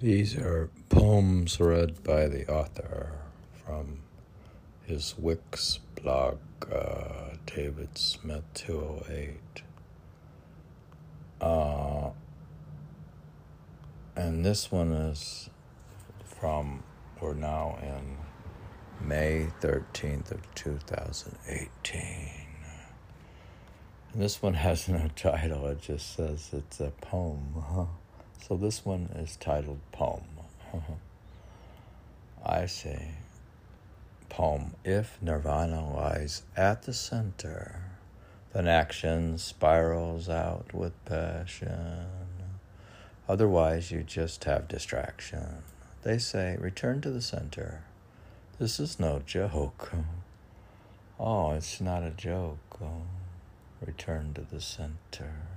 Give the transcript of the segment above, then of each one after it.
These are poems read by the author from his Wix blog, uh, David Smith 208. Uh, and this one is from, we're now in May 13th of 2018. And this one has no title, it just says it's a poem. Huh? So this one is titled Poem. I say, Poem. If nirvana lies at the center, then action spirals out with passion. Otherwise, you just have distraction. They say, return to the center. This is no joke. Oh, it's not a joke. Return to the center.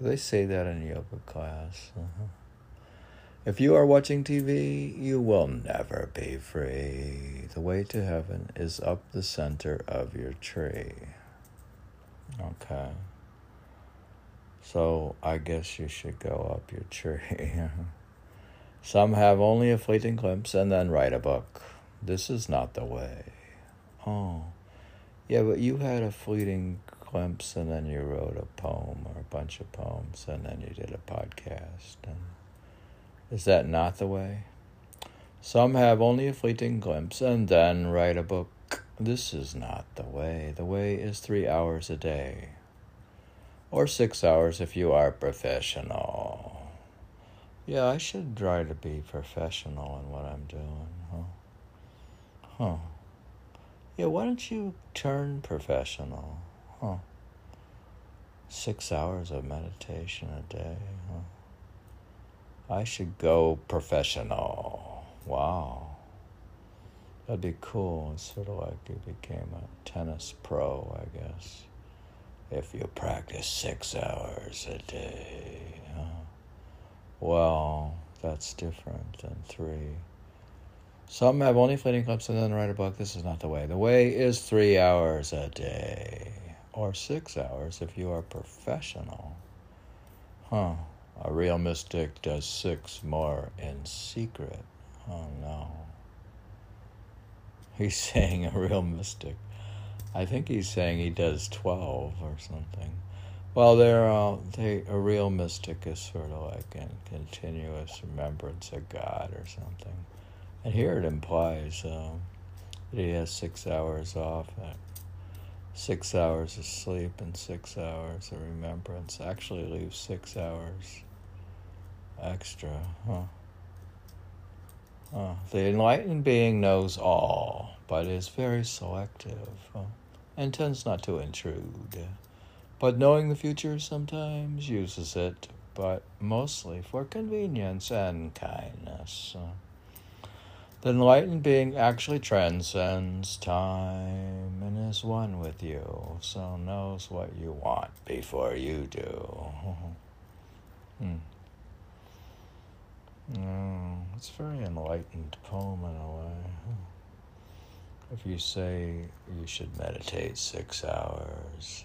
They say that in yoga class? Uh-huh. If you are watching TV, you will never be free. The way to heaven is up the center of your tree. Okay. So I guess you should go up your tree. Some have only a fleeting glimpse and then write a book. This is not the way. Oh. Yeah, but you had a fleeting glimpse and then you wrote a poem or a bunch of poems and then you did a podcast. And is that not the way? Some have only a fleeting glimpse and then write a book. This is not the way. The way is three hours a day, or six hours if you are professional. Yeah, I should try to be professional in what I'm doing, huh? Huh. Yeah, why don't you turn professional? Huh. Six hours of meditation a day. Huh? I should go professional. Wow. That'd be cool. It's sort of like you became a tennis pro, I guess. If you practice six hours a day. Huh? Well, that's different than three. Some have only fleeting glimpses and then write a book. This is not the way. The way is three hours a day or six hours if you are professional. Huh. A real mystic does six more in secret. Oh no. He's saying a real mystic. I think he's saying he does 12 or something. Well, they're, uh, they, a real mystic is sort of like in continuous remembrance of God or something. And here it implies um, that he has six hours off six hours of sleep and six hours of remembrance actually leaves six hours extra, huh? huh. The enlightened being knows all, but is very selective huh? and tends not to intrude. But knowing the future sometimes uses it, but mostly for convenience and kindness. Huh? The enlightened being actually transcends time and is one with you, so knows what you want before you do. hmm. Oh, it's a very enlightened poem in a way. If you say you should meditate six hours,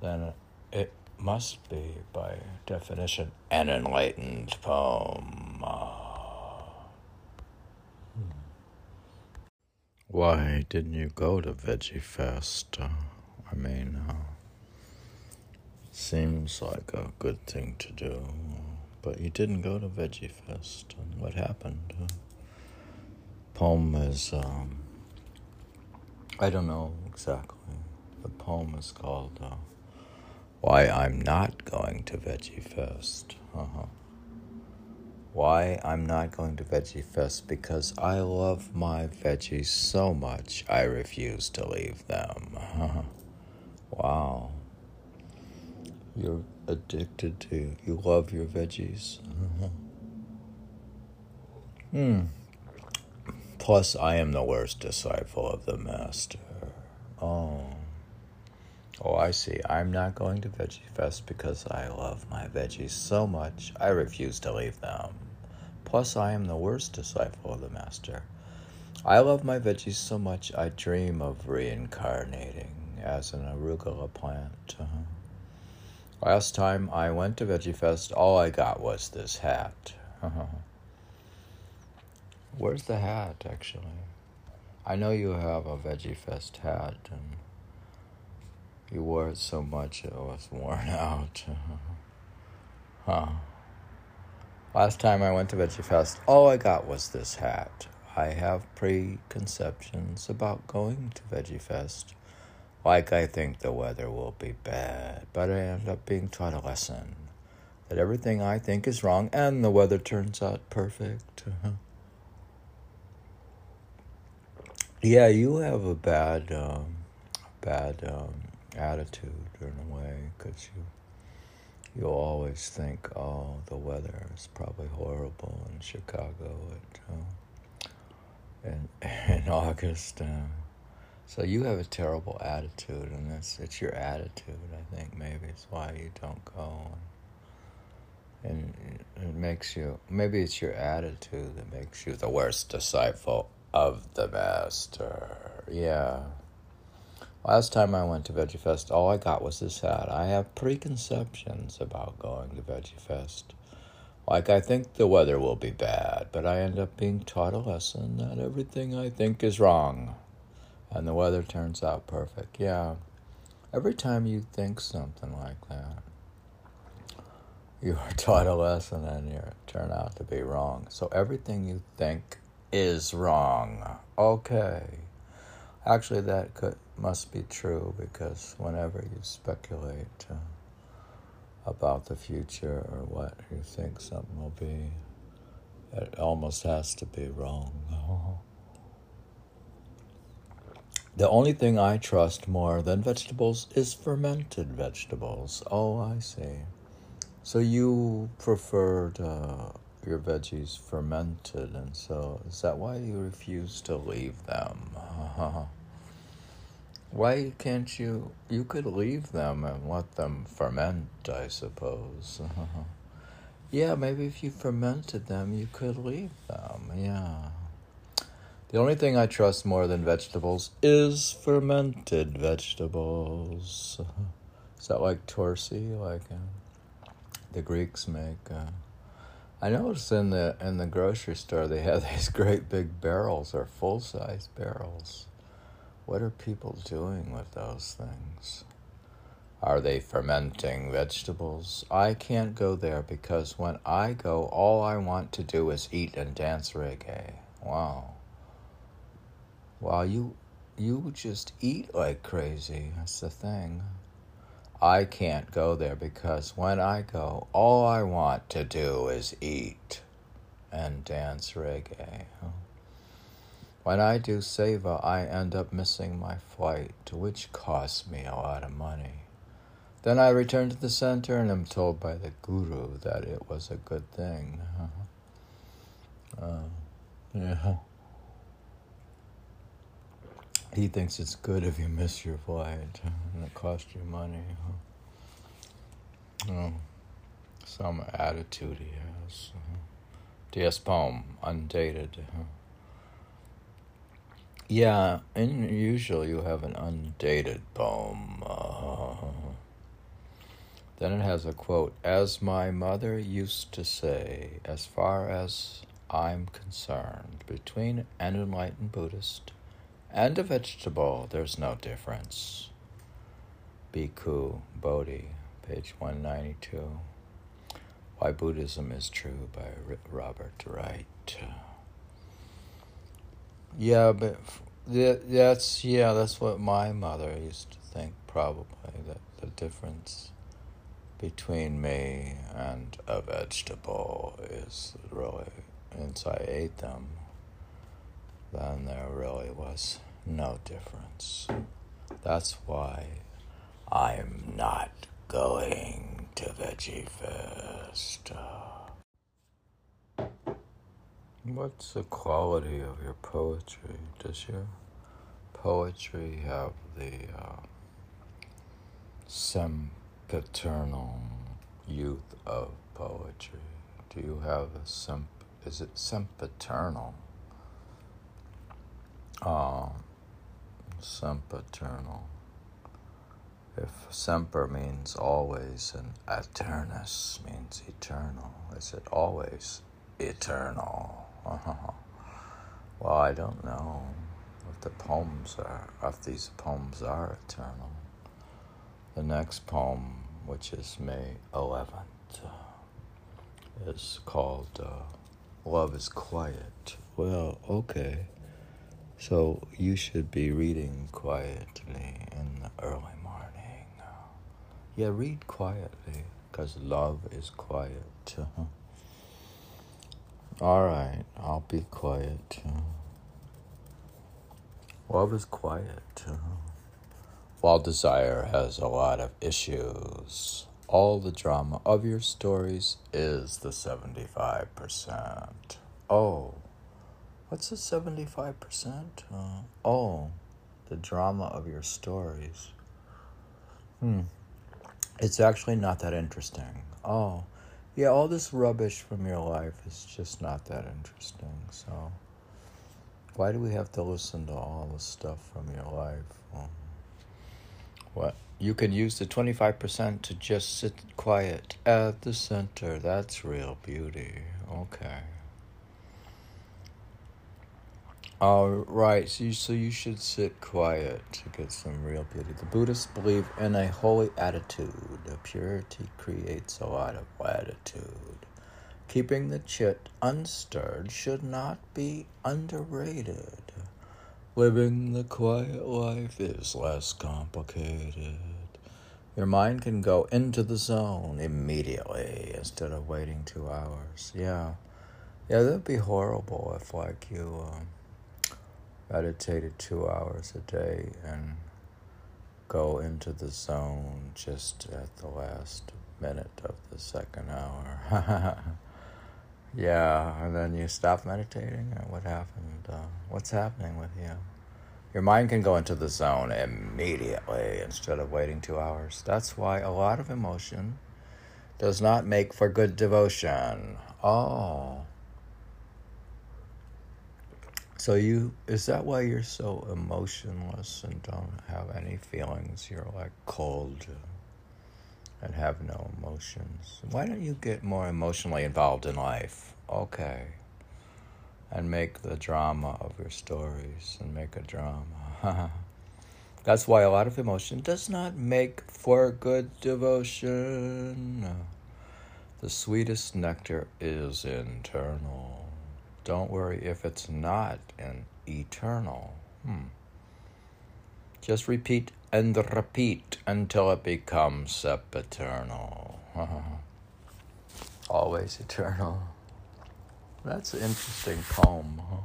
then it must be, by definition, an enlightened poem. Why didn't you go to Veggie Fest? Uh, I mean, uh, seems like a good thing to do, but you didn't go to Veggie Fest. And what happened? Uh, poem is, um, I don't know exactly. The poem is called uh, Why I'm Not Going to Veggie Fest. Uh-huh why I'm not going to Veggie Fest because I love my veggies so much I refuse to leave them. wow. You're addicted to, you love your veggies. hmm. Plus, I am the worst disciple of the Master. Oh. Oh, I see. I'm not going to Veggie Fest because I love my veggies so much I refuse to leave them. Plus, I am the worst disciple of the Master. I love my veggies so much I dream of reincarnating as an arugula plant. Uh-huh. Last time I went to Veggie Fest, all I got was this hat. Uh-huh. Where's the hat, actually? I know you have a Veggie Fest hat, and you wore it so much it was worn out. huh. Last time I went to Veggie Fest, all I got was this hat. I have preconceptions about going to Veggie Fest. Like I think the weather will be bad, but I end up being taught a lesson that everything I think is wrong and the weather turns out perfect. yeah, you have a bad, um, bad um, attitude in a way because you you'll always think, oh, the weather is probably horrible in Chicago at uh, in, in August. Uh, so you have a terrible attitude, and it's it's your attitude. I think maybe it's why you don't go, and, and it makes you maybe it's your attitude that makes you the worst disciple of the master. Yeah. Last time I went to Veggie Fest, all I got was this hat. I have preconceptions about going to Veggie Fest. Like, I think the weather will be bad, but I end up being taught a lesson that everything I think is wrong and the weather turns out perfect. Yeah, every time you think something like that, you are taught a lesson and you turn out to be wrong. So everything you think is wrong. Okay. Actually, that could must be true because whenever you speculate uh, about the future or what you think something will be, it almost has to be wrong. The only thing I trust more than vegetables is fermented vegetables. Oh, I see. So you preferred uh, your veggies fermented, and so is that why you refuse to leave them? why can't you? You could leave them and let them ferment, I suppose. yeah, maybe if you fermented them, you could leave them. Yeah. The only thing I trust more than vegetables is fermented vegetables. Is that like torsi, like uh, the Greeks make? Uh, I noticed in the in the grocery store they have these great big barrels or full size barrels. What are people doing with those things? Are they fermenting vegetables? I can't go there because when I go, all I want to do is eat and dance reggae. Wow. Wow, you you just eat like crazy. That's the thing. I can't go there because when I go, all I want to do is eat and dance reggae. When I do seva, I end up missing my flight, which costs me a lot of money. Then I return to the center and am told by the guru that it was a good thing. Uh, yeah. He thinks it's good if you miss your flight and it costs you money. Oh, some attitude he has. D.S. Poem, undated. Yeah, and usually you have an undated poem. Uh, then it has a quote As my mother used to say, as far as I'm concerned, between an enlightened Buddhist and a vegetable, there's no difference. Bhikkhu Bodhi, page 192. Why Buddhism is True by Robert Wright. Yeah, but that's yeah, that's what my mother used to think. Probably that the difference between me and a vegetable is really, once I ate them, then there really was no difference. That's why I'm not going to Veggie Fest. What's the quality of your poetry? Does your poetry have the uh, sempiternal youth of poetry? Do you have a semp? Is it sempiternal? Uh, sempiternal. If semper means always and eternus means eternal, is it always eternal? Well, I don't know what the poems are, if these poems are eternal. The next poem, which is May 11th, uh, is called uh, Love is Quiet. Well, okay. So you should be reading quietly in the early morning. Yeah, read quietly because love is quiet. All right, I'll be quiet. Love is quiet. While desire has a lot of issues, all the drama of your stories is the 75%. Oh. What's the 75%? Uh, oh, the drama of your stories. Hmm. It's actually not that interesting. Oh, yeah, all this rubbish from your life is just not that interesting. So, why do we have to listen to all the stuff from your life? Um, what? You can use the 25% to just sit quiet at the center. That's real beauty. Okay. All right, so you, so you should sit quiet to get some real beauty. The Buddhists believe in a holy attitude. Purity creates a lot of latitude. Keeping the chit unstirred should not be underrated. Living the quiet life is less complicated. Your mind can go into the zone immediately instead of waiting two hours. Yeah. Yeah, that'd be horrible if, like, you. Um, meditated two hours a day and go into the zone just at the last minute of the second hour. yeah, and then you stop meditating, what happened? Uh, what's happening with you? Your mind can go into the zone immediately instead of waiting two hours. That's why a lot of emotion does not make for good devotion. Oh. So you is that why you're so emotionless and don't have any feelings? You're like cold and have no emotions. Why don't you get more emotionally involved in life? Okay. And make the drama of your stories and make a drama. That's why a lot of emotion does not make for good devotion. The sweetest nectar is internal. Don't worry if it's not an eternal. Hmm. Just repeat and repeat until it becomes sempiternal. Always eternal. That's an interesting poem. Huh?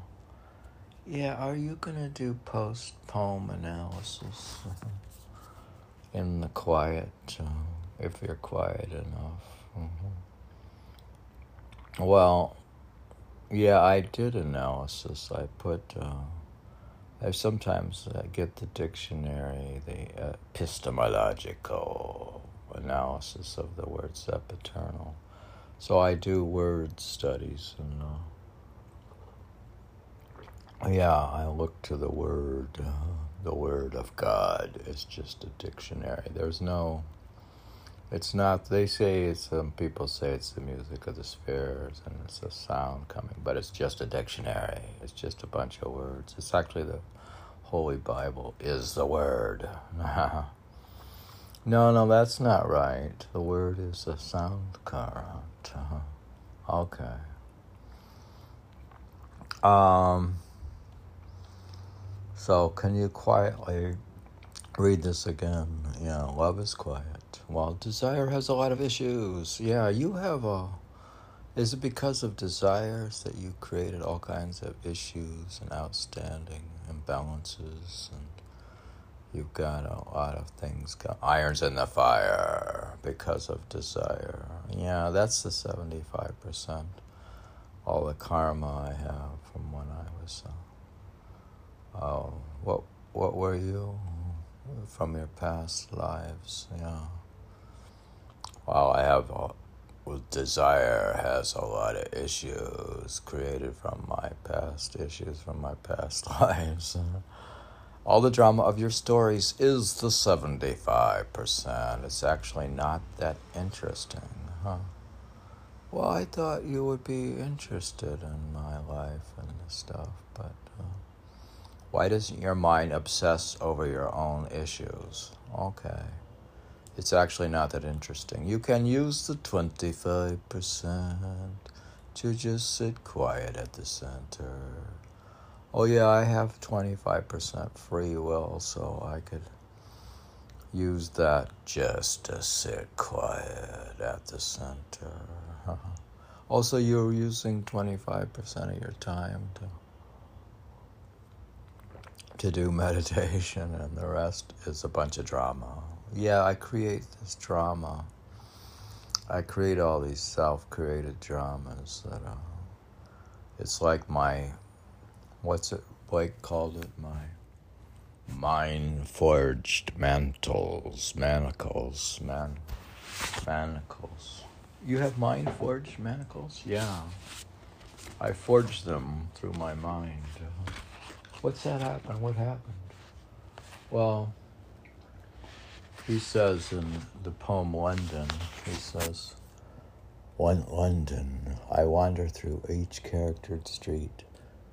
Yeah, are you going to do post poem analysis in the quiet, uh, if you're quiet enough? Mm-hmm. Well, yeah, I did analysis. I put, uh, I sometimes uh, get the dictionary, the epistemological analysis of the word sempiternal. So I do word studies and, uh, yeah, I look to the word, uh, the word of God is just a dictionary. There's no it's not. They say. Some people say it's the music of the spheres and it's a sound coming, but it's just a dictionary. It's just a bunch of words. It's actually the Holy Bible is the word. no, no, that's not right. The word is a sound current. Okay. Um. So, can you quietly read this again? Yeah, love is quiet. Well, desire has a lot of issues. Yeah, you have a. Is it because of desires that you created all kinds of issues and outstanding imbalances and you've got a lot of things got irons in the fire because of desire. Yeah, that's the 75%. All the karma I have from when I was uh, oh, what what were you from your past lives? Yeah. Well, I have a desire has a lot of issues created from my past issues from my past lives. All the drama of your stories is the 75%. It's actually not that interesting, huh? Well, I thought you would be interested in my life and stuff, but uh, Why doesn't your mind obsess over your own issues? Okay. It's actually not that interesting. You can use the 25% to just sit quiet at the center. Oh, yeah, I have 25% free will, so I could use that just to sit quiet at the center. also, you're using 25% of your time to to do meditation, and the rest is a bunch of drama. Yeah, I create this drama. I create all these self-created dramas that uh, it's like my what's it Blake called it my mind forged mantles manacles man manacles you have mind forged manacles yeah i forged them through my mind What's that happen? What happened? Well, he says in the poem London, he says, London, I wander through each charactered street,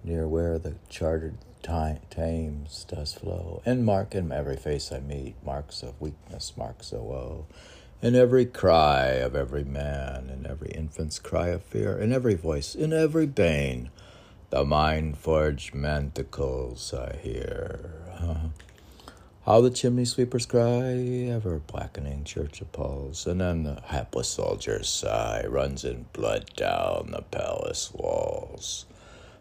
near where the chartered Thames does flow, and mark in every face I meet marks of weakness, marks of woe. In every cry of every man, in every infant's cry of fear, in every voice, in every bane, the mind forged manticles I hear. How the chimney sweepers cry, ever blackening church appalls, and then the hapless soldier's sigh runs in blood down the palace walls.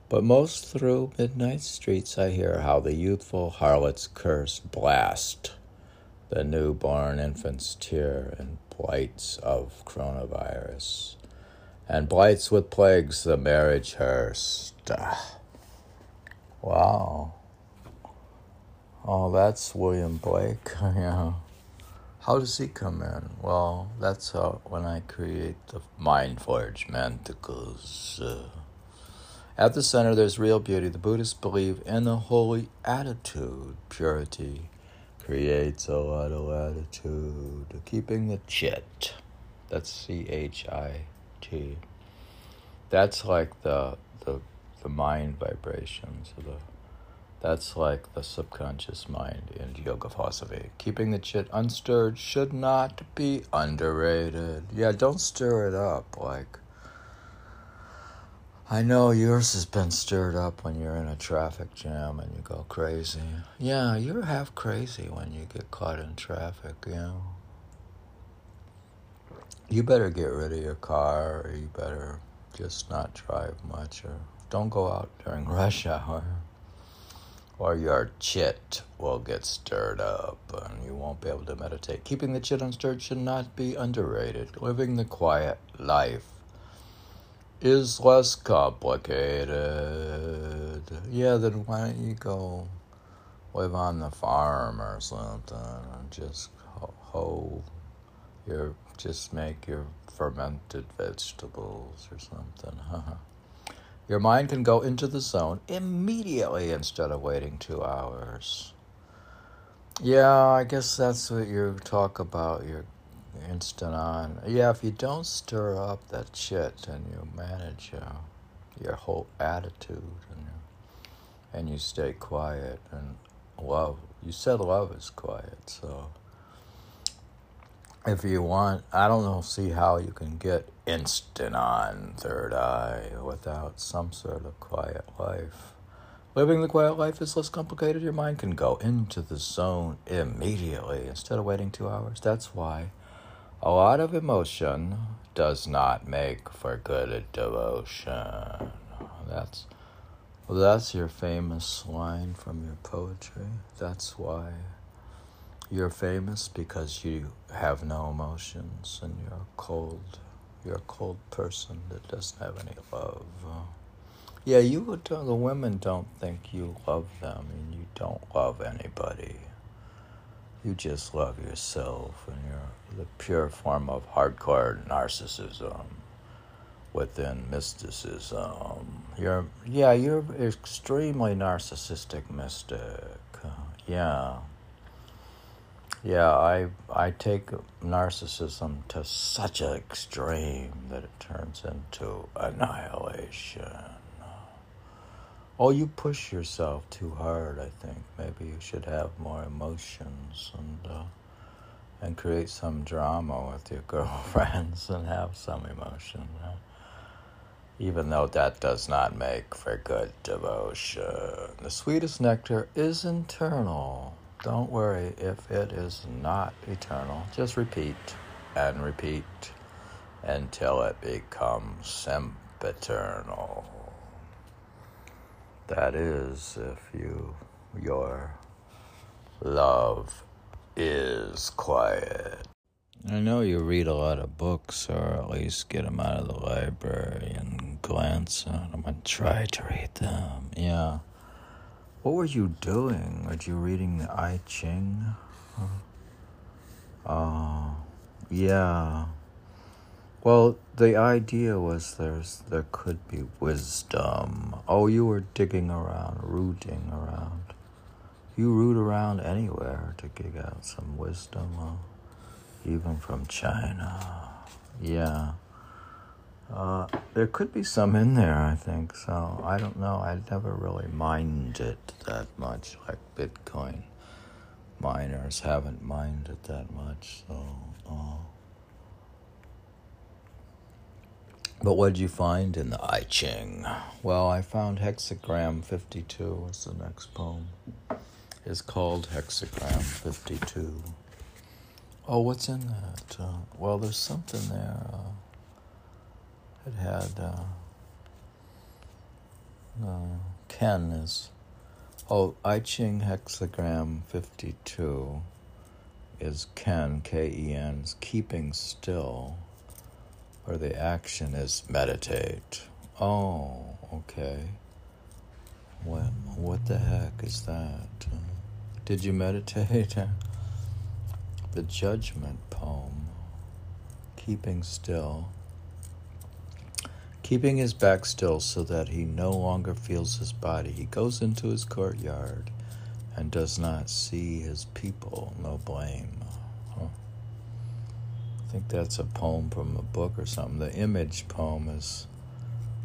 But most through midnight streets I hear how the youthful harlot's curse blast the newborn infant's tear and blights of coronavirus and blights with plagues the marriage hearse. Ah. Wow. Oh, that's William Blake. yeah. How does he come in? Well, that's how when I create the mind forge manticles. Uh, at the center, there's real beauty. The Buddhists believe in the holy attitude. Purity creates a lot of attitude. Keeping the chit. That's C H I T. That's like the the the mind vibrations. Of the that's like the subconscious mind in yoga philosophy. Keeping the chit unstirred should not be underrated. Yeah, don't stir it up. Like, I know yours has been stirred up when you're in a traffic jam and you go crazy. Yeah, you're half crazy when you get caught in traffic, you know you better get rid of your car or you better just not drive much or don't go out during rush hour or your chit will get stirred up and you won't be able to meditate. Keeping the chit unstirred should not be underrated. Living the quiet life is less complicated. Yeah, then why don't you go live on the farm or something and just hoe your just make your fermented vegetables or something. your mind can go into the zone immediately instead of waiting two hours. Yeah, I guess that's what you talk about. Your instant on. Yeah, if you don't stir up that chit and you manage uh, your whole attitude and you, and you stay quiet and love. You said love is quiet, so if you want, I don't know, see how you can get instant on third eye without some sort of quiet life. Living the quiet life is less complicated. Your mind can go into the zone immediately instead of waiting two hours. That's why a lot of emotion does not make for good devotion. That's well, that's your famous line from your poetry. That's why. You're famous because you have no emotions and you're cold. You're a cold person that doesn't have any love. Yeah, you would. tell The women don't think you love them, and you don't love anybody. You just love yourself, and you're the pure form of hardcore narcissism within mysticism. You're, yeah, you're extremely narcissistic mystic. Yeah. Yeah, I I take narcissism to such an extreme that it turns into annihilation. Oh, you push yourself too hard, I think. Maybe you should have more emotions and uh, and create some drama with your girlfriends and have some emotion. Even though that does not make for good devotion. The sweetest nectar is internal. Don't worry if it is not eternal. Just repeat and repeat until it becomes sempiternal. That is, if you your love is quiet. I know you read a lot of books, or at least get them out of the library and glance at them and try to read them. Yeah. What were you doing? Were you reading the I Ching? Oh, uh, yeah. Well, the idea was there's there could be wisdom. Oh, you were digging around, rooting around. You root around anywhere to dig out some wisdom, uh, even from China. Yeah. Uh, there could be some in there, I think. So I don't know. I never really mined it that much, like Bitcoin miners haven't mined it that much. So. Uh, But what did you find in the I Ching? Well, I found Hexagram 52 is the next poem. It's called Hexagram 52. Oh, what's in that? Uh, well, there's something there. Uh, it had uh, uh Ken is. Oh, I Ching Hexagram 52 is Ken, K E N, is keeping still or the action is meditate. Oh, okay. What, what the heck is that? Did you meditate? the judgment poem, keeping still. Keeping his back still so that he no longer feels his body, he goes into his courtyard and does not see his people, no blame. I think that's a poem from a book or something. The image poem is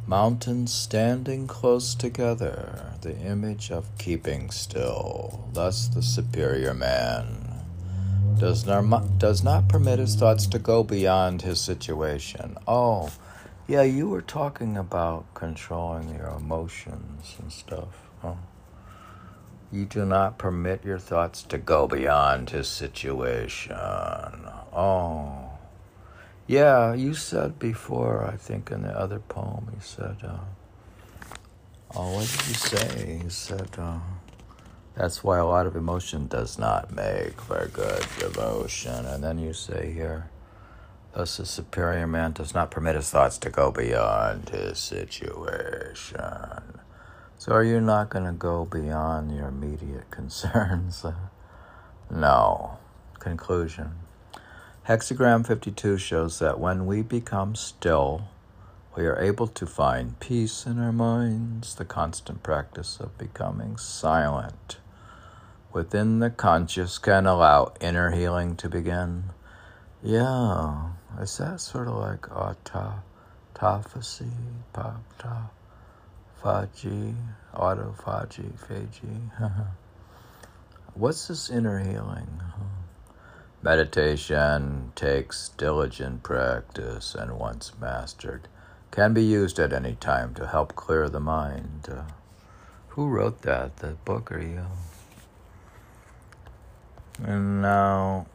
Mountains standing close together, the image of keeping still. Thus, the superior man does not, does not permit his thoughts to go beyond his situation. Oh, yeah, you were talking about controlling your emotions and stuff. Huh? You do not permit your thoughts to go beyond his situation. Oh. Yeah, you said before, I think in the other poem, you said, uh, oh, what did you say? You said, uh, that's why a lot of emotion does not make for good devotion. And then you say here, thus a superior man does not permit his thoughts to go beyond his situation. So are you not going to go beyond your immediate concerns? no. Conclusion. Hexagram 52 shows that when we become still, we are able to find peace in our minds, the constant practice of becoming silent. Within the conscious can allow inner healing to begin. Yeah, is that sort of like autophagy, autophagy, autophagy, phagy? What's this inner healing? Meditation takes diligent practice and once mastered can be used at any time to help clear the mind. Uh, who wrote that? The book or you? And now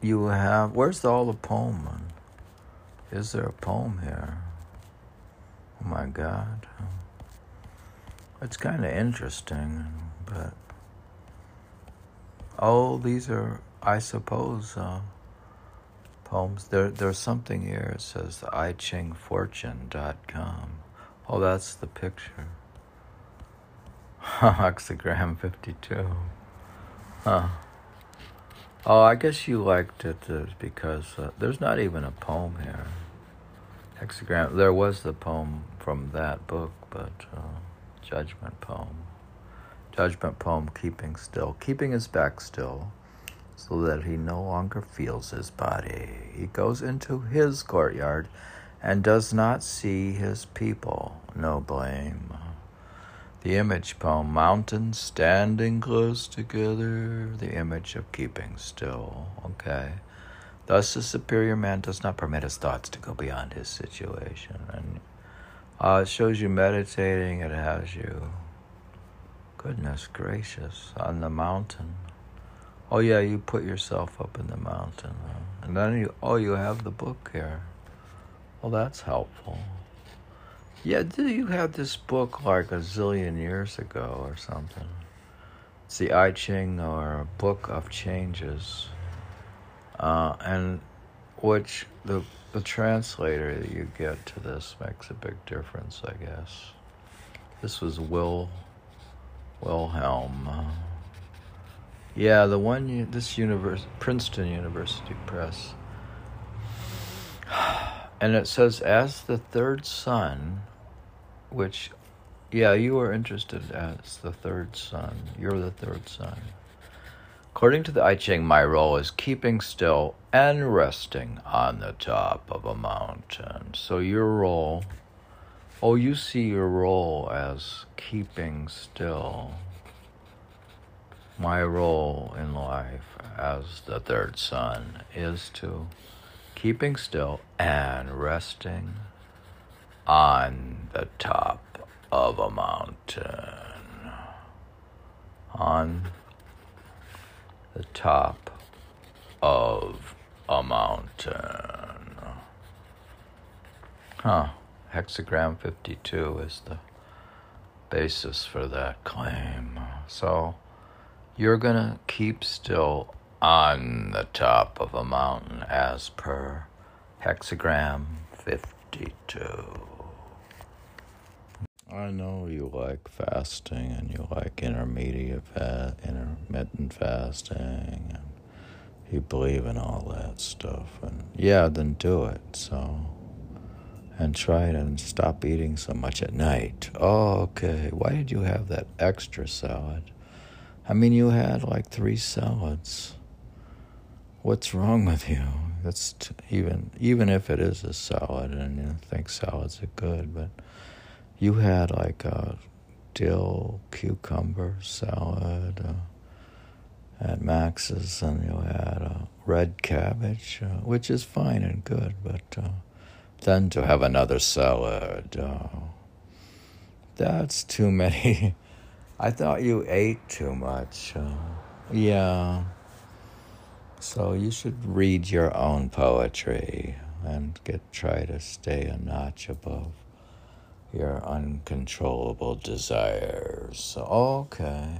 you have. Where's all the poem? Is there a poem here? Oh my God. It's kind of interesting, but. Oh, these are I suppose uh, poems. There, there's something here. It says the ichingfortune.com. Oh, that's the picture. Hexagram 52. Huh. Oh, I guess you liked it uh, because uh, there's not even a poem here. Hexagram. There was the poem from that book, but uh, judgment poem. Judgment poem, keeping still, keeping his back still so that he no longer feels his body. He goes into his courtyard and does not see his people. No blame. The image poem Mountains standing close together, the image of keeping still. Okay. Thus, the superior man does not permit his thoughts to go beyond his situation. And uh, it shows you meditating, it has you, goodness gracious, on the mountain. Oh, yeah, you put yourself up in the mountain. And then you, oh, you have the book here. Well, that's helpful. Yeah, do you have this book like a zillion years ago or something? It's the I Ching or Book of Changes, uh, and which the the translator that you get to this makes a big difference, I guess. This was Will Wilhelm. Uh, yeah, the one this universe Princeton University Press. And it says as the third son which, yeah, you were interested as the third son. You're the third son. According to the I Ching, my role is keeping still and resting on the top of a mountain. So your role, oh, you see your role as keeping still. My role in life as the third son is to keeping still and resting on the top of a mountain. On the top of a mountain. Huh. Hexagram 52 is the basis for that claim. So you're going to keep still on the top of a mountain as per hexagram 52. I know you like fasting and you like intermediate fa- intermittent fasting and you believe in all that stuff and yeah then do it so. And try it and stop eating so much at night. Oh okay why did you have that extra salad? I mean you had like three salads what's wrong with you that's t- even even if it is a salad and you think salads are good but you had like a dill cucumber salad uh, at Max's, and you had a red cabbage, uh, which is fine and good, but uh, then to have another salad, uh, that's too many. I thought you ate too much. Uh, yeah. So you should read your own poetry and get try to stay a notch above your uncontrollable desires. Okay.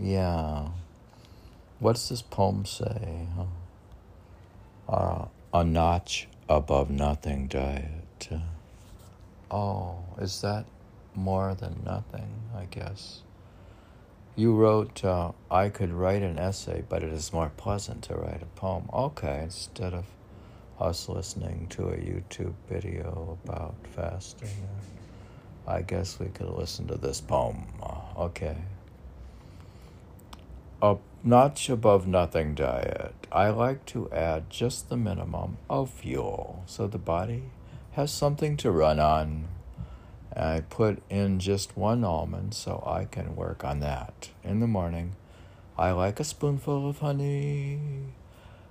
Yeah. What's this poem say? Uh, a notch above nothing diet. Oh, is that more than nothing, I guess? You wrote, uh, I could write an essay, but it is more pleasant to write a poem. Okay, instead of us listening to a YouTube video about fasting. I guess we could listen to this poem. Okay. A notch above nothing diet. I like to add just the minimum of fuel so the body has something to run on. I put in just one almond so I can work on that. In the morning, I like a spoonful of honey.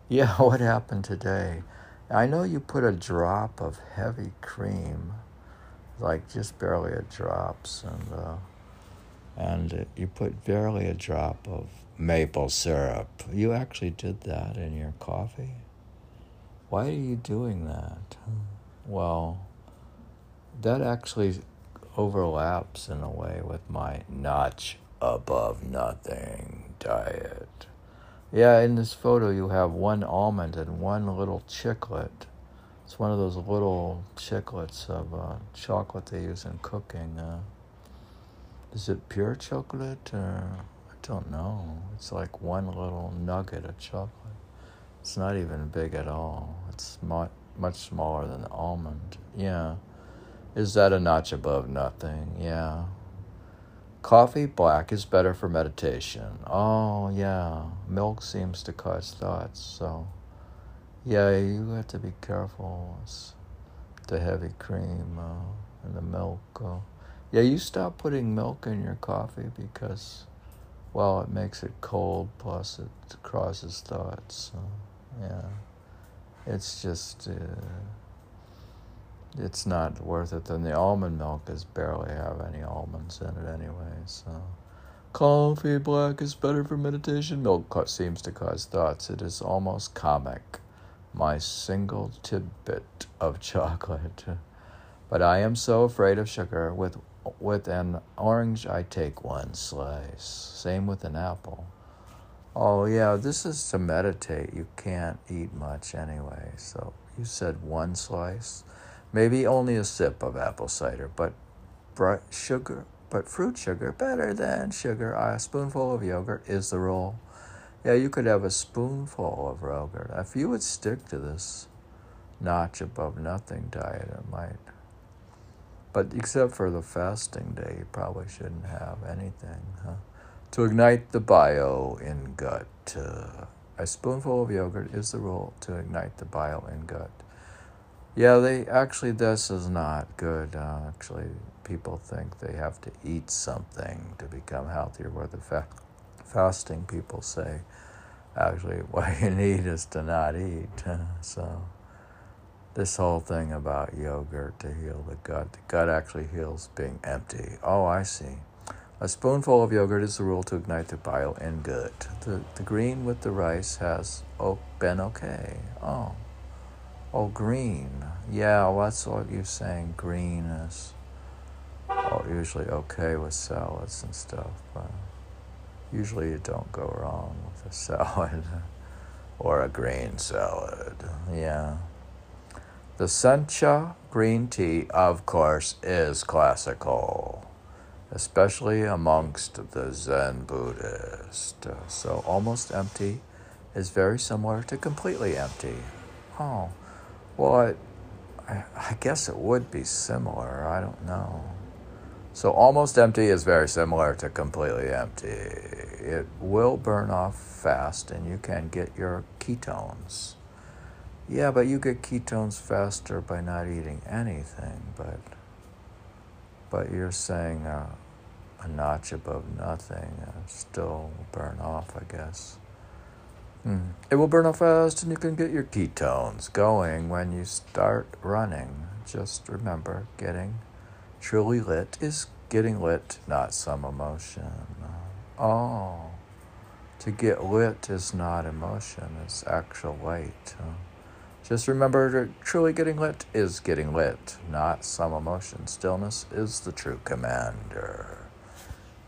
Yeah, what happened today? I know you put a drop of heavy cream, like just barely a drops, and uh, and you put barely a drop of maple syrup. You actually did that in your coffee. Why are you doing that? Well, that actually overlaps in a way with my notch above nothing diet. Yeah, in this photo you have one almond and one little chiclet. It's one of those little chiclets of uh, chocolate they use in cooking. Uh, is it pure chocolate? Or, I don't know. It's like one little nugget of chocolate. It's not even big at all. It's much, much smaller than the almond. Yeah. Is that a notch above nothing? Yeah. Coffee black is better for meditation. Oh, yeah. Milk seems to cause thoughts. So, yeah, you have to be careful. It's the heavy cream uh, and the milk. Uh, Yeah, you stop putting milk in your coffee because, well, it makes it cold, plus it crosses thoughts. Yeah. It's just, uh, it's not worth it. Then the almond milk is barely have any almonds in it anyway, so. Coffee black is better for meditation. Milk seems to cause thoughts. It is almost comic. My single tidbit of chocolate. But I am so afraid of sugar. With with an orange, I take one slice. Same with an apple. Oh, yeah, this is to meditate. You can't eat much anyway. So you said one slice. Maybe only a sip of apple cider, but sugar, but fruit sugar better than sugar. A spoonful of yogurt is the rule. Yeah, you could have a spoonful of yogurt. If you would stick to this notch above nothing diet, it might but except for the fasting day, you probably shouldn't have anything. Huh? To ignite the bile in gut. Uh, a spoonful of yogurt is the rule to ignite the bile in gut. Yeah, they actually, this is not good. Uh, actually, people think they have to eat something to become healthier, where the fa- fasting people say, actually, what you need is to not eat. so this whole thing about yogurt to heal the gut. The gut actually heals being empty. Oh, I see. A spoonful of yogurt is the rule to ignite the bile in gut. The, the green with the rice has oh, been okay. Oh. Oh, green. Yeah, well, that's what you're saying. Green is oh, usually okay with salads and stuff, but usually you don't go wrong with a salad or a green salad. Yeah. The sencha green tea, of course, is classical, especially amongst the Zen Buddhists. So almost empty is very similar to completely empty. Oh, well, I, I guess it would be similar. I don't know. So almost empty is very similar to completely empty. It will burn off fast and you can get your ketones. Yeah, but you get ketones faster by not eating anything, but but you're saying uh, a notch above nothing uh, still burn off, I guess. Mm. It will burn off fast, and you can get your ketones going when you start running. Just remember, getting truly lit is getting lit, not some emotion. Oh, to get lit is not emotion; it's actual light. Just remember truly getting lit is getting lit, not some emotion. Stillness is the true commander.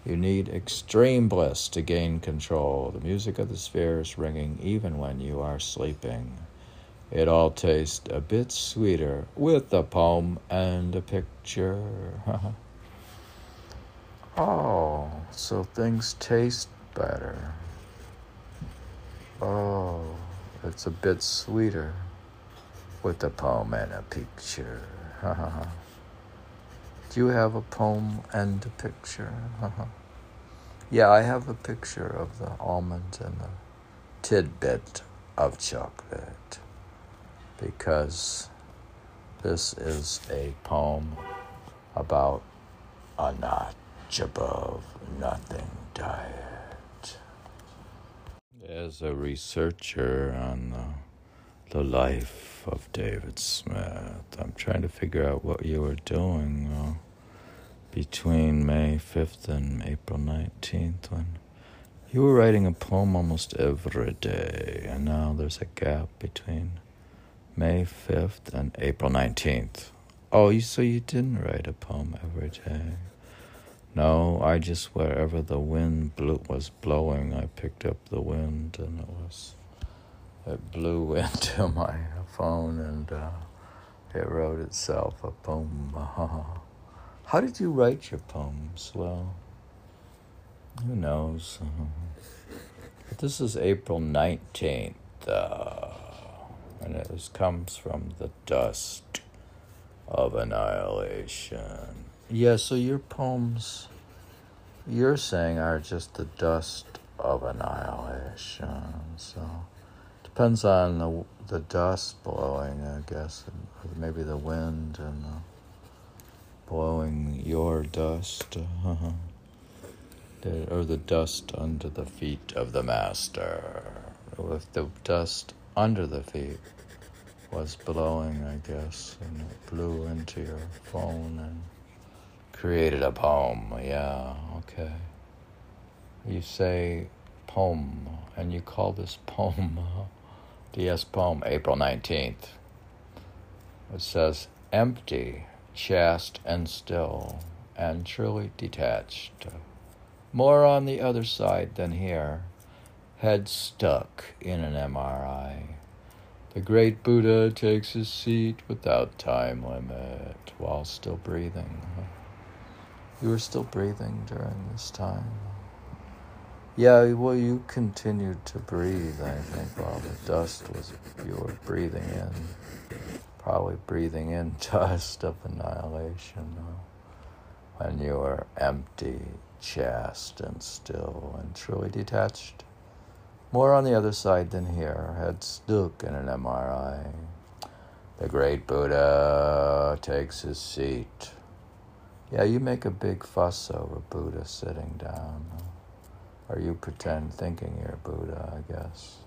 You need extreme bliss to gain control. The music of the spheres is ringing even when you are sleeping. It all tastes a bit sweeter with a poem and a picture. oh, so things taste better. Oh, it's a bit sweeter with a poem and a picture. Do you have a poem and a picture? yeah, I have a picture of the almond and the tidbit of chocolate because this is a poem about a notch above nothing diet. As a researcher on the the life of David Smith. I'm trying to figure out what you were doing uh, between May 5th and April 19th when you were writing a poem almost every day, and now there's a gap between May 5th and April 19th. Oh, you, so you didn't write a poem every day? No, I just, wherever the wind blew, was blowing, I picked up the wind and it was it blew into my phone and uh, it wrote itself a poem. How did you write your poems? Well, who knows? But this is April 19th, uh, and it was, comes from the dust of annihilation. Yeah, so your poems, you're saying, are just the dust of annihilation. So Depends on the, the dust blowing, I guess, maybe the wind and blowing your dust, uh-huh. or the dust under the feet of the master. If the dust under the feet was blowing, I guess, and it blew into your phone and created a poem. Yeah, okay. You say poem, and you call this poem DS poem, April 19th. It says, empty, chaste, and still, and truly detached. More on the other side than here, head stuck in an MRI. The great Buddha takes his seat without time limit while still breathing. You were still breathing during this time. Yeah, well, you continued to breathe, I think, while the dust was, you were breathing in. Probably breathing in dust of annihilation. When you are empty, chest, and still, and truly detached. More on the other side than here, head stuck in an MRI. The great Buddha takes his seat. Yeah, you make a big fuss over Buddha sitting down. Or you pretend thinking you're Buddha, I guess.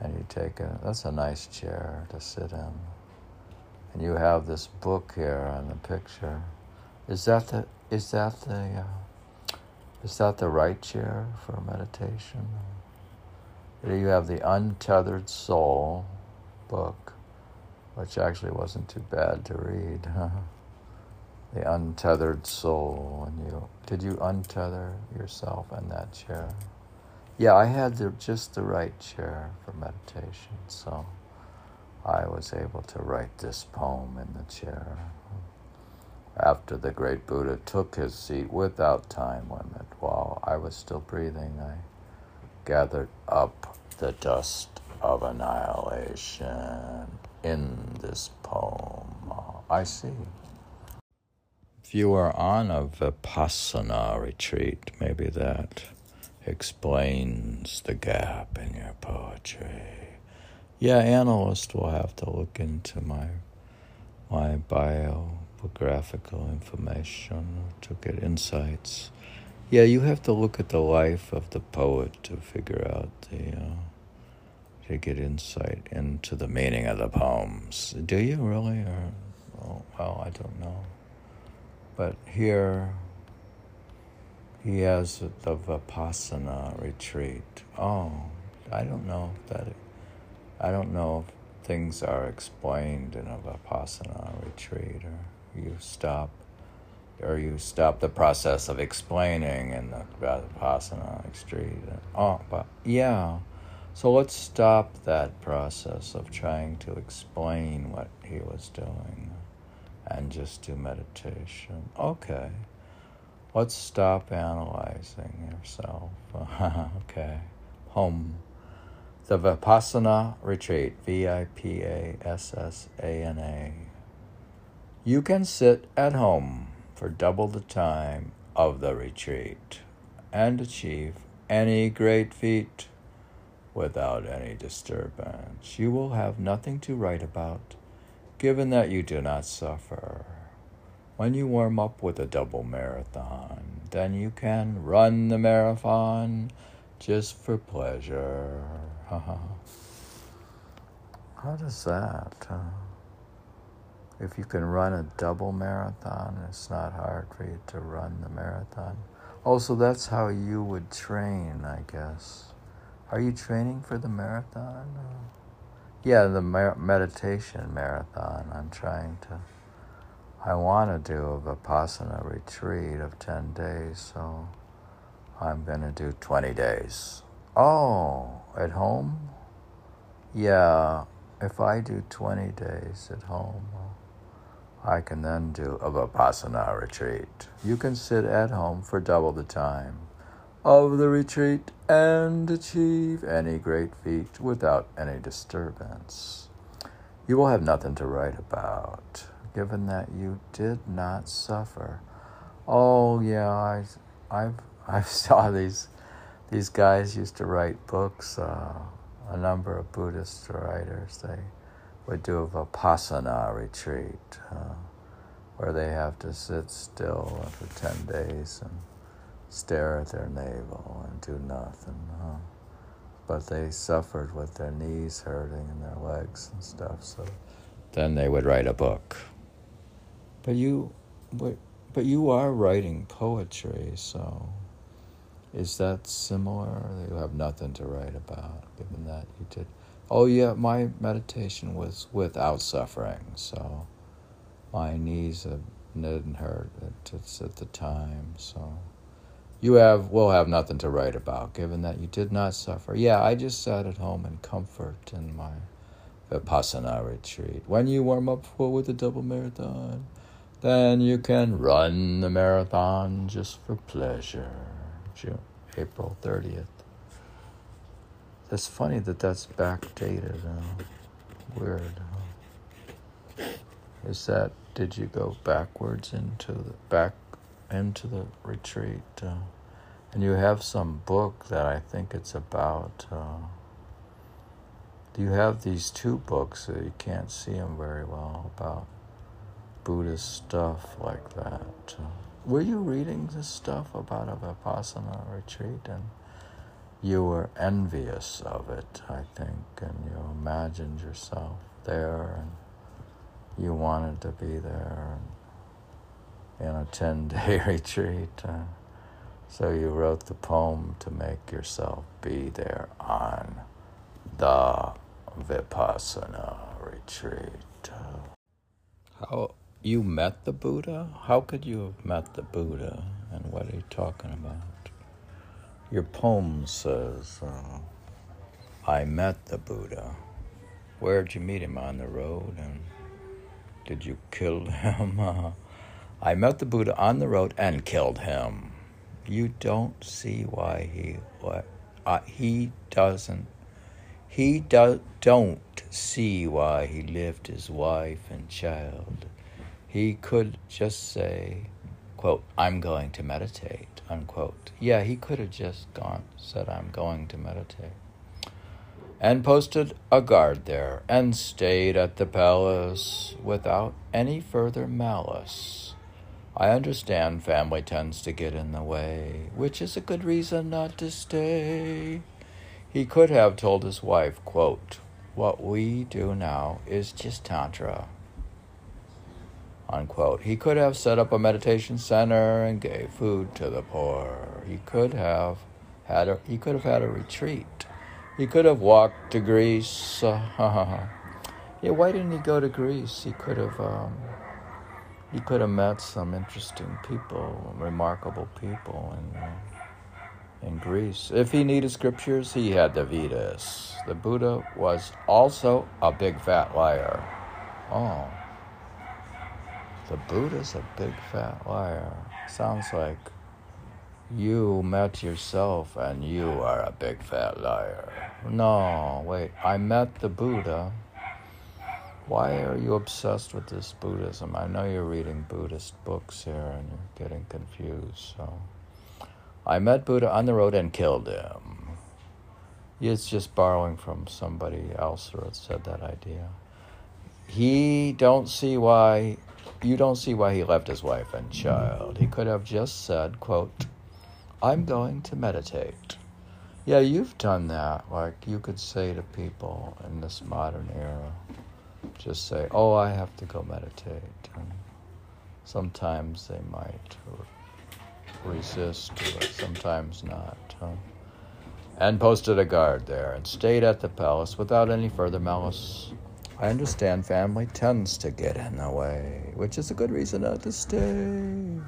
And you take a, that's a nice chair to sit in. And you have this book here on the picture. Is that the, is that the, uh, is that the right chair for meditation? You have the Untethered Soul book, which actually wasn't too bad to read. the untethered soul and you did you untether yourself in that chair yeah i had the, just the right chair for meditation so i was able to write this poem in the chair. After the great buddha took his seat without time limit while i was still breathing i gathered up the dust of annihilation in this poem. I see. If you are on a Vipassana retreat, maybe that explains the gap in your poetry. Yeah, analyst will have to look into my my biographical information to get insights. Yeah, you have to look at the life of the poet to figure out the uh, to get insight into the meaning of the poems. Do you really, or oh, well, I don't know. But here he has the Vipassana retreat. Oh, I don't know if that. I don't know if things are explained in a Vipassana retreat, or you stop, or you stop the process of explaining in the Vipassana retreat. Oh, but yeah. So let's stop that process of trying to explain what he was doing and just do meditation. Okay. Let's stop analyzing yourself. okay. Home. The Vipassana Retreat, V I P A S S A N A. You can sit at home for double the time of the retreat and achieve any great feat without any disturbance. You will have nothing to write about given that you do not suffer. When you warm up with a double marathon, then you can run the marathon just for pleasure. How does that? Uh, if you can run a double marathon, it's not hard for you to run the marathon. Also, that's how you would train, I guess. Are you training for the marathon? Yeah, the meditation marathon. I'm trying to. I want to do a Vipassana retreat of 10 days, so I'm going to do 20 days. Oh, at home? Yeah, if I do 20 days at home, I can then do a Vipassana retreat. You can sit at home for double the time of the retreat and achieve any great feat without any disturbance. You will have nothing to write about, given that you did not suffer. Oh yeah, I, I've I saw these these guys used to write books. Uh, a number of Buddhist writers they would do a vipassana retreat. Uh, where they have to sit still for 10 days and stare at their navel and do nothing. But they suffered with their knees hurting and their legs and stuff, so then they would write a book. But you, but, but you are writing poetry, so is that similar? You have nothing to write about, given that you did. Oh, yeah, my meditation was without suffering, so my knees didn't hurt at the time, so you have will have nothing to write about, given that you did not suffer. Yeah, I just sat at home in comfort in my Vipassana retreat. When you warm up for with a double marathon, then you can run the marathon just for pleasure. June, April 30th. That's funny that that's backdated. Uh, weird. Huh? Is that, did you go backwards into the, back into the retreat? Uh, and you have some book that I think it's about. Uh, you have these two books that you can't see them very well about Buddhist stuff like that. Were you reading this stuff about a Vipassana retreat and you were envious of it, I think, and you imagined yourself there and you wanted to be there in a 10 day retreat. Uh, so you wrote the poem to make yourself be there on the Vipassana retreat. How you met the Buddha? How could you have met the Buddha? And what are you talking about? Your poem says, uh, I met the Buddha. Where'd you meet him? On the road? And did you kill him? Uh, I met the Buddha on the road and killed him. You don't see why he what uh, he doesn't he do, don't see why he left his wife and child. He could just say, quote, I'm going to meditate, unquote. Yeah, he could have just gone, said, I'm going to meditate. And posted a guard there and stayed at the palace without any further malice. I understand family tends to get in the way, which is a good reason not to stay. He could have told his wife, quote, What we do now is just Tantra. Unquote. He could have set up a meditation center and gave food to the poor. He could have had a, he could have had a retreat. He could have walked to Greece. yeah, why didn't he go to Greece? He could have um, he could have met some interesting people, remarkable people. Uh, in Greece. If he needed scriptures, he had the Vedas. The Buddha was also a big fat liar. Oh. The Buddha's a big fat liar. Sounds like you met yourself and you are a big fat liar. No, wait, I met the Buddha. Why are you obsessed with this Buddhism? I know you're reading Buddhist books here and you're getting confused, so. I met Buddha on the road and killed him. It's just borrowing from somebody else who had said that idea. He don't see why you don't see why he left his wife and child. He could have just said, quote, I'm going to meditate. Yeah, you've done that. Like you could say to people in this modern era, just say, Oh, I have to go meditate. And sometimes they might resist, but sometimes not. Huh? And posted a guard there and stayed at the palace without any further malice. I understand family tends to get in the way, which is a good reason not to stay.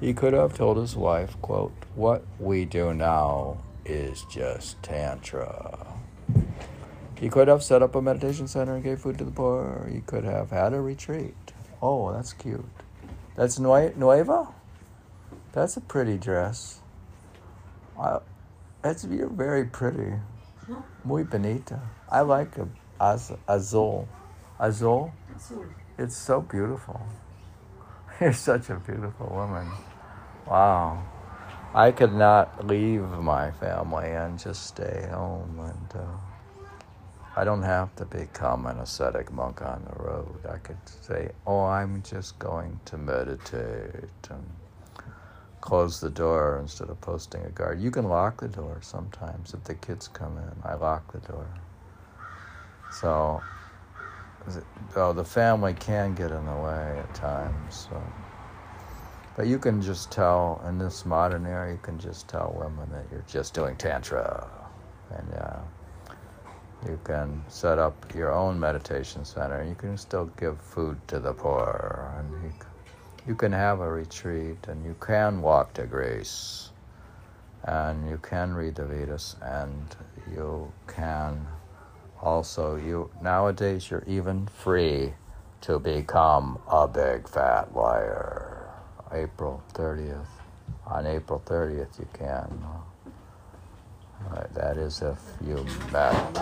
He could have told his wife, quote, What we do now is just Tantra. He could have set up a meditation center and gave food to the poor. He could have had a retreat. Oh, that's cute. That's Nueva? That's a pretty dress. I, it's you're very pretty. Muy bonita. I like a, az, azul. Azul? Azul. It's so beautiful. You're such a beautiful woman. Wow. I could not leave my family and just stay home. And uh, I don't have to become an ascetic monk on the road. I could say, oh, I'm just going to meditate and close the door instead of posting a guard. You can lock the door sometimes if the kids come in. I lock the door. So, the family can get in the way at times. So. But you can just tell in this modern era, you can just tell women that you're just doing tantra, and yeah, you can set up your own meditation center. You can still give food to the poor, and you, you can have a retreat, and you can walk to Greece, and you can read the Vedas, and you can also you nowadays you're even free to become a big fat liar. April 30th. On April 30th, you can. Uh, that is if you met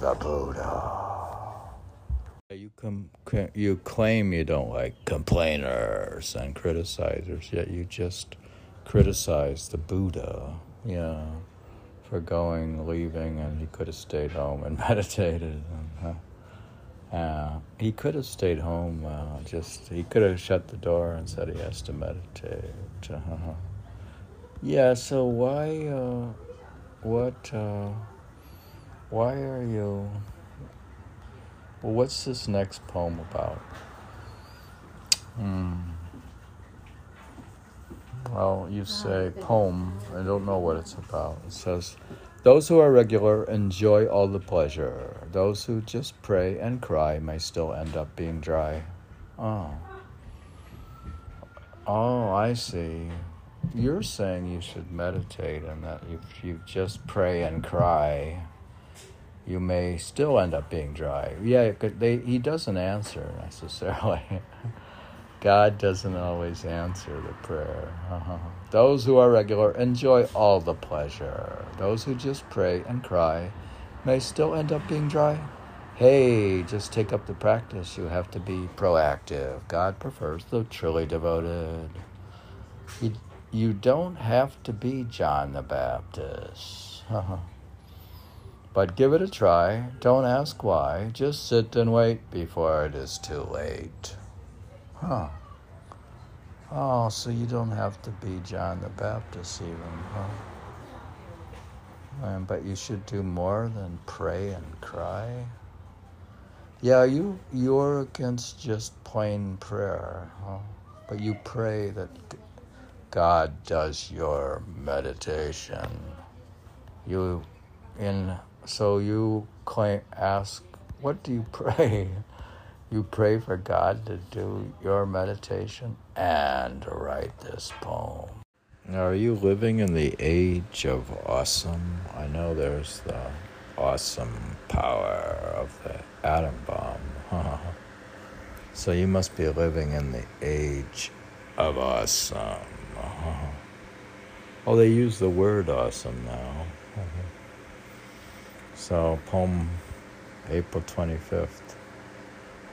the Buddha. You, com- you claim you don't like complainers and criticizers, yet you just criticize the Buddha, yeah, for going, leaving, and he could have stayed home and meditated. And, uh, he could have stayed home. Uh, just he could have shut the door and said he has to meditate. Uh-huh. Yeah. So why? Uh, what? Uh, why are you? Well, what's this next poem about? Hmm. Well, you say poem. I don't know what it's about. It says. Those who are regular enjoy all the pleasure. Those who just pray and cry may still end up being dry. Oh. Oh, I see. You're saying you should meditate and that if you just pray and cry, you may still end up being dry. Yeah, they, he doesn't answer necessarily. God doesn't always answer the prayer. Uh-huh. Those who are regular enjoy all the pleasure. Those who just pray and cry may still end up being dry. Hey, just take up the practice. You have to be proactive. God prefers the truly devoted. You, you don't have to be John the Baptist. Uh-huh. But give it a try. Don't ask why. Just sit and wait before it is too late. Huh. Oh, so you don't have to be John the Baptist even, huh? Um, but you should do more than pray and cry. Yeah, you you're against just plain prayer, huh? but you pray that God does your meditation. You in so you claim ask, what do you pray? You pray for God to do your meditation and write this poem. Are you living in the age of awesome? I know there's the awesome power of the atom bomb. so you must be living in the age of awesome. oh, they use the word awesome now. so, poem April 25th.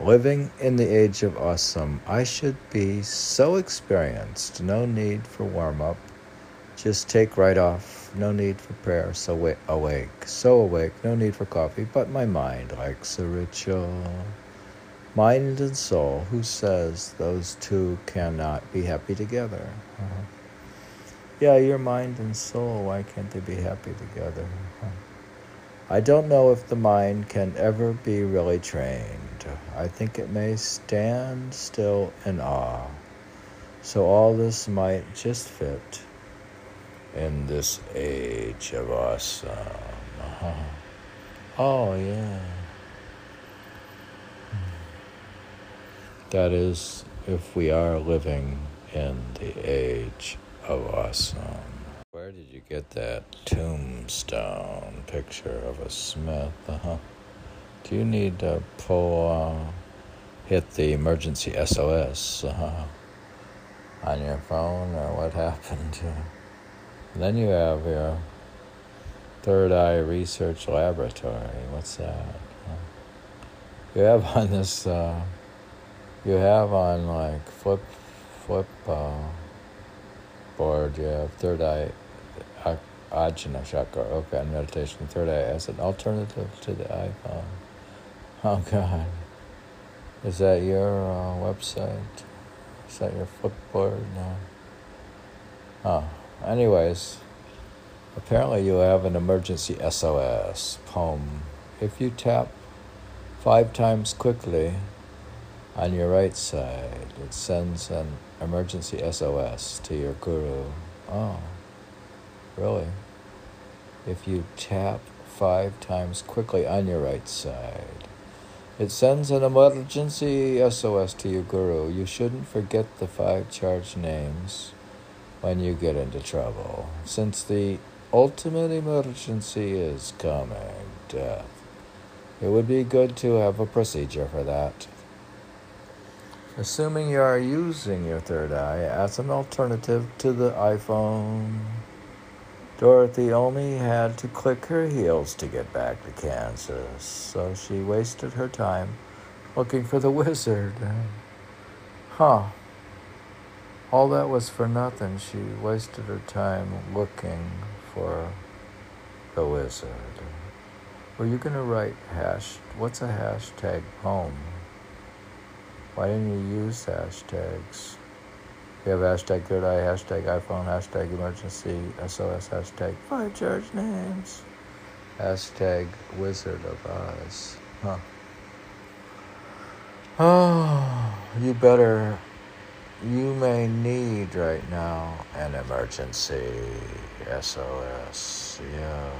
Living in the age of awesome, I should be so experienced, no need for warm up. Just take right off, no need for prayer, so awake, so awake, no need for coffee, but my mind likes a ritual. Mind and soul, who says those two cannot be happy together? Uh-huh. Yeah, your mind and soul, why can't they be happy together? Uh-huh. I don't know if the mind can ever be really trained. I think it may stand still in awe. So all this might just fit in this age of awesome. Uh-huh. Oh, yeah. That is, if we are living in the age of awesome. Where did you get that tombstone picture of a Smith? Uh-huh. Do you need to pull, uh, hit the emergency SOS uh, on your phone, or what happened? then you have your Third Eye Research Laboratory. What's that? You have on this. Uh, you have on like flip, flip uh, board. You have Third Eye Ajna Chakra. Okay, on meditation, third eye as an alternative to the iPhone. Oh God, is that your uh, website? Is that your footboard? No. Oh, anyways, apparently you have an emergency SOS poem. If you tap five times quickly on your right side, it sends an emergency SOS to your guru. Oh, really? If you tap five times quickly on your right side, it sends an emergency SOS to your guru. You shouldn't forget the five charge names when you get into trouble, since the ultimate emergency is coming death. It would be good to have a procedure for that. Assuming you are using your third eye as an alternative to the iPhone, Dorothy only had to click her heels to get back to Kansas, so she wasted her time looking for the wizard. Huh. All that was for nothing. She wasted her time looking for the wizard. Were you going to write hash? What's a hashtag poem? Why didn't you use hashtags? We have hashtag third eye, hashtag iPhone, hashtag emergency, SOS, hashtag fire charge names, hashtag Wizard of Oz. Huh. Oh, you better, you may need right now an emergency SOS. Yeah.